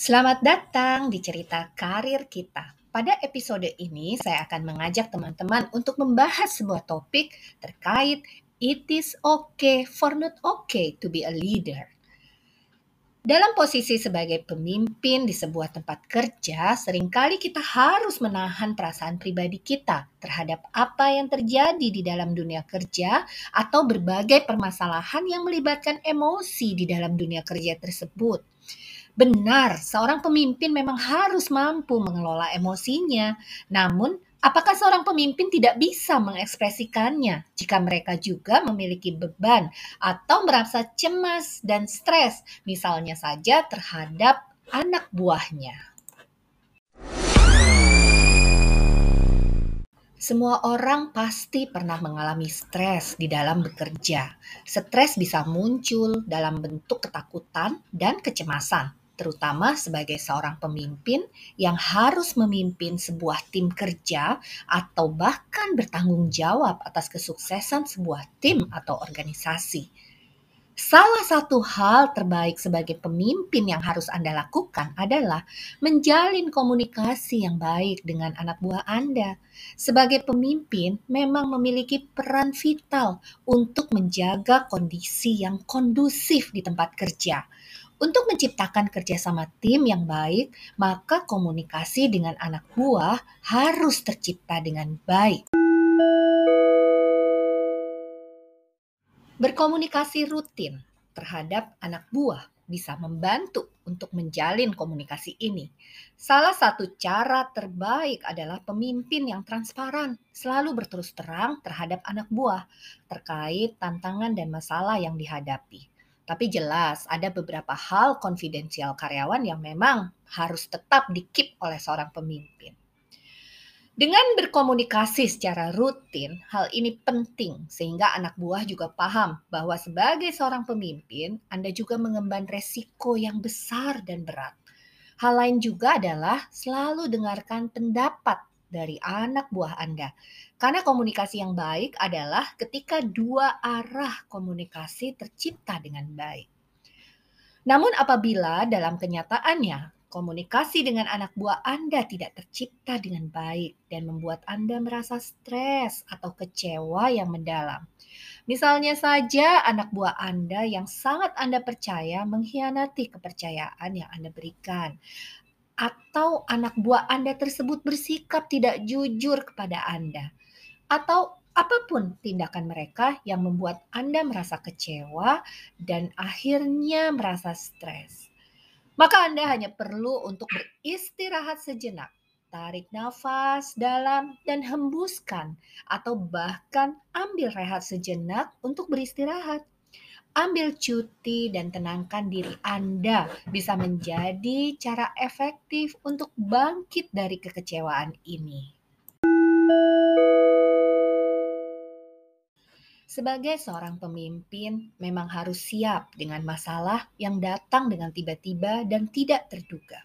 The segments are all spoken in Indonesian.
Selamat datang di cerita karir kita. Pada episode ini, saya akan mengajak teman-teman untuk membahas sebuah topik terkait "It is okay for not okay to be a leader". Dalam posisi sebagai pemimpin di sebuah tempat kerja, sering kali kita harus menahan perasaan pribadi kita terhadap apa yang terjadi di dalam dunia kerja atau berbagai permasalahan yang melibatkan emosi di dalam dunia kerja tersebut. Benar, seorang pemimpin memang harus mampu mengelola emosinya. Namun, apakah seorang pemimpin tidak bisa mengekspresikannya jika mereka juga memiliki beban atau merasa cemas dan stres, misalnya saja terhadap anak buahnya? Semua orang pasti pernah mengalami stres di dalam bekerja. Stres bisa muncul dalam bentuk ketakutan dan kecemasan terutama sebagai seorang pemimpin yang harus memimpin sebuah tim kerja atau bahkan bertanggung jawab atas kesuksesan sebuah tim atau organisasi. Salah satu hal terbaik sebagai pemimpin yang harus Anda lakukan adalah menjalin komunikasi yang baik dengan anak buah Anda. Sebagai pemimpin, memang memiliki peran vital untuk menjaga kondisi yang kondusif di tempat kerja. Untuk menciptakan kerjasama tim yang baik, maka komunikasi dengan anak buah harus tercipta dengan baik. Berkomunikasi rutin terhadap anak buah bisa membantu untuk menjalin komunikasi ini. Salah satu cara terbaik adalah pemimpin yang transparan, selalu berterus terang terhadap anak buah terkait tantangan dan masalah yang dihadapi. Tapi jelas ada beberapa hal konfidensial karyawan yang memang harus tetap dikip oleh seorang pemimpin. Dengan berkomunikasi secara rutin, hal ini penting sehingga anak buah juga paham bahwa sebagai seorang pemimpin, Anda juga mengemban resiko yang besar dan berat. Hal lain juga adalah selalu dengarkan pendapat dari anak buah Anda. Karena komunikasi yang baik adalah ketika dua arah komunikasi tercipta dengan baik. Namun apabila dalam kenyataannya komunikasi dengan anak buah Anda tidak tercipta dengan baik dan membuat Anda merasa stres atau kecewa yang mendalam. Misalnya saja anak buah Anda yang sangat Anda percaya mengkhianati kepercayaan yang Anda berikan atau anak buah Anda tersebut bersikap tidak jujur kepada Anda, atau apa pun tindakan mereka yang membuat Anda merasa kecewa dan akhirnya merasa stres. Maka Anda hanya perlu untuk beristirahat sejenak, tarik nafas dalam dan hembuskan, atau bahkan ambil rehat sejenak untuk beristirahat ambil cuti dan tenangkan diri Anda bisa menjadi cara efektif untuk bangkit dari kekecewaan ini. Sebagai seorang pemimpin, memang harus siap dengan masalah yang datang dengan tiba-tiba dan tidak terduga.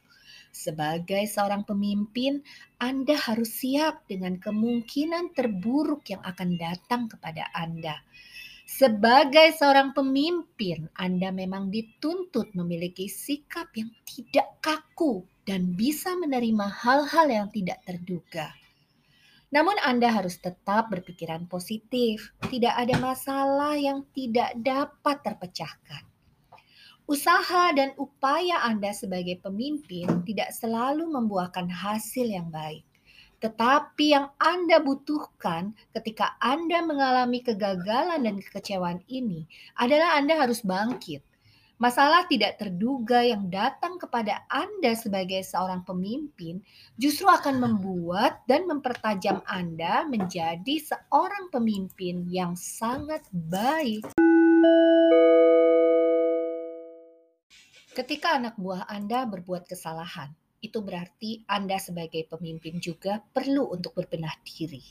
Sebagai seorang pemimpin, Anda harus siap dengan kemungkinan terburuk yang akan datang kepada Anda sebagai seorang pemimpin, Anda memang dituntut memiliki sikap yang tidak kaku dan bisa menerima hal-hal yang tidak terduga. Namun, Anda harus tetap berpikiran positif. Tidak ada masalah yang tidak dapat terpecahkan. Usaha dan upaya Anda sebagai pemimpin tidak selalu membuahkan hasil yang baik. Tetapi yang Anda butuhkan ketika Anda mengalami kegagalan dan kekecewaan ini adalah Anda harus bangkit. Masalah tidak terduga yang datang kepada Anda sebagai seorang pemimpin justru akan membuat dan mempertajam Anda menjadi seorang pemimpin yang sangat baik. Ketika anak buah Anda berbuat kesalahan, itu berarti Anda sebagai pemimpin juga perlu untuk berbenah diri.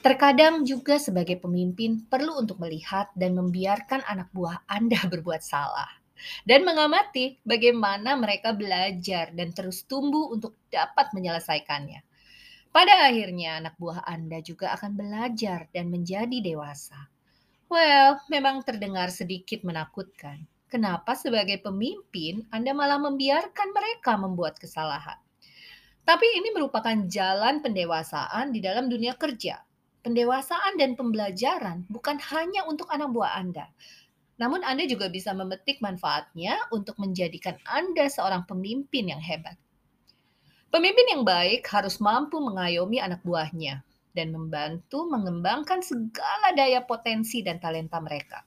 Terkadang juga sebagai pemimpin perlu untuk melihat dan membiarkan anak buah Anda berbuat salah dan mengamati bagaimana mereka belajar dan terus tumbuh untuk dapat menyelesaikannya. Pada akhirnya anak buah Anda juga akan belajar dan menjadi dewasa. Well, memang terdengar sedikit menakutkan, Kenapa sebagai pemimpin Anda malah membiarkan mereka membuat kesalahan? Tapi ini merupakan jalan pendewasaan di dalam dunia kerja. Pendewasaan dan pembelajaran bukan hanya untuk anak buah Anda, namun Anda juga bisa memetik manfaatnya untuk menjadikan Anda seorang pemimpin yang hebat. Pemimpin yang baik harus mampu mengayomi anak buahnya dan membantu mengembangkan segala daya potensi dan talenta mereka.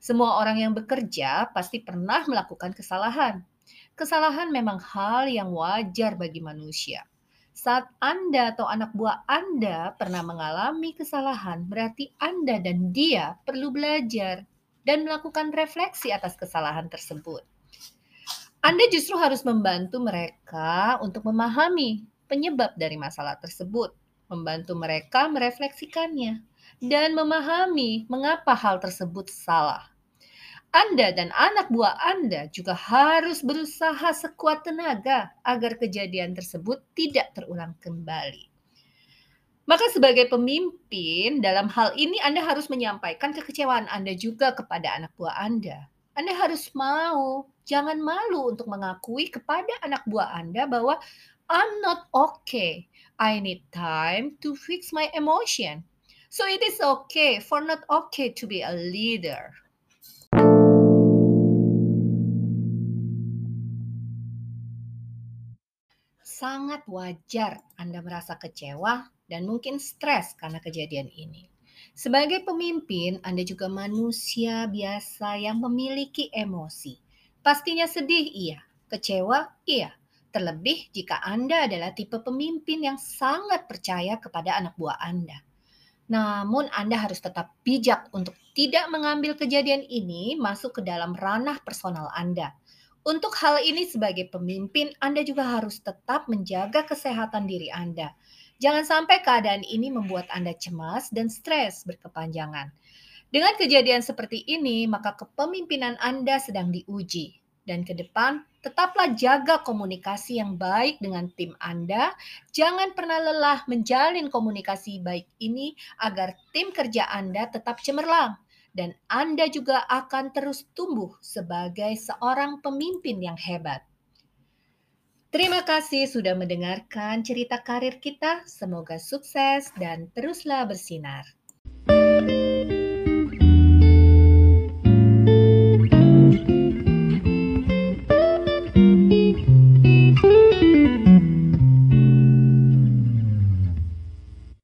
Semua orang yang bekerja pasti pernah melakukan kesalahan. Kesalahan memang hal yang wajar bagi manusia. Saat Anda atau anak buah Anda pernah mengalami kesalahan, berarti Anda dan dia perlu belajar dan melakukan refleksi atas kesalahan tersebut. Anda justru harus membantu mereka untuk memahami penyebab dari masalah tersebut, membantu mereka merefleksikannya, dan memahami mengapa hal tersebut salah. Anda dan anak buah Anda juga harus berusaha sekuat tenaga agar kejadian tersebut tidak terulang kembali. Maka sebagai pemimpin dalam hal ini Anda harus menyampaikan kekecewaan Anda juga kepada anak buah Anda. Anda harus mau, jangan malu untuk mengakui kepada anak buah Anda bahwa I'm not okay. I need time to fix my emotion. So it is okay for not okay to be a leader. Sangat wajar Anda merasa kecewa dan mungkin stres karena kejadian ini. Sebagai pemimpin, Anda juga manusia biasa yang memiliki emosi. Pastinya sedih, iya. Kecewa, iya. Terlebih jika Anda adalah tipe pemimpin yang sangat percaya kepada anak buah Anda. Namun, Anda harus tetap bijak untuk tidak mengambil kejadian ini masuk ke dalam ranah personal Anda. Untuk hal ini sebagai pemimpin, Anda juga harus tetap menjaga kesehatan diri Anda. Jangan sampai keadaan ini membuat Anda cemas dan stres berkepanjangan. Dengan kejadian seperti ini, maka kepemimpinan Anda sedang diuji. Dan ke depan, tetaplah jaga komunikasi yang baik dengan tim Anda. Jangan pernah lelah menjalin komunikasi baik ini agar tim kerja Anda tetap cemerlang dan Anda juga akan terus tumbuh sebagai seorang pemimpin yang hebat. Terima kasih sudah mendengarkan cerita karir kita. Semoga sukses dan teruslah bersinar.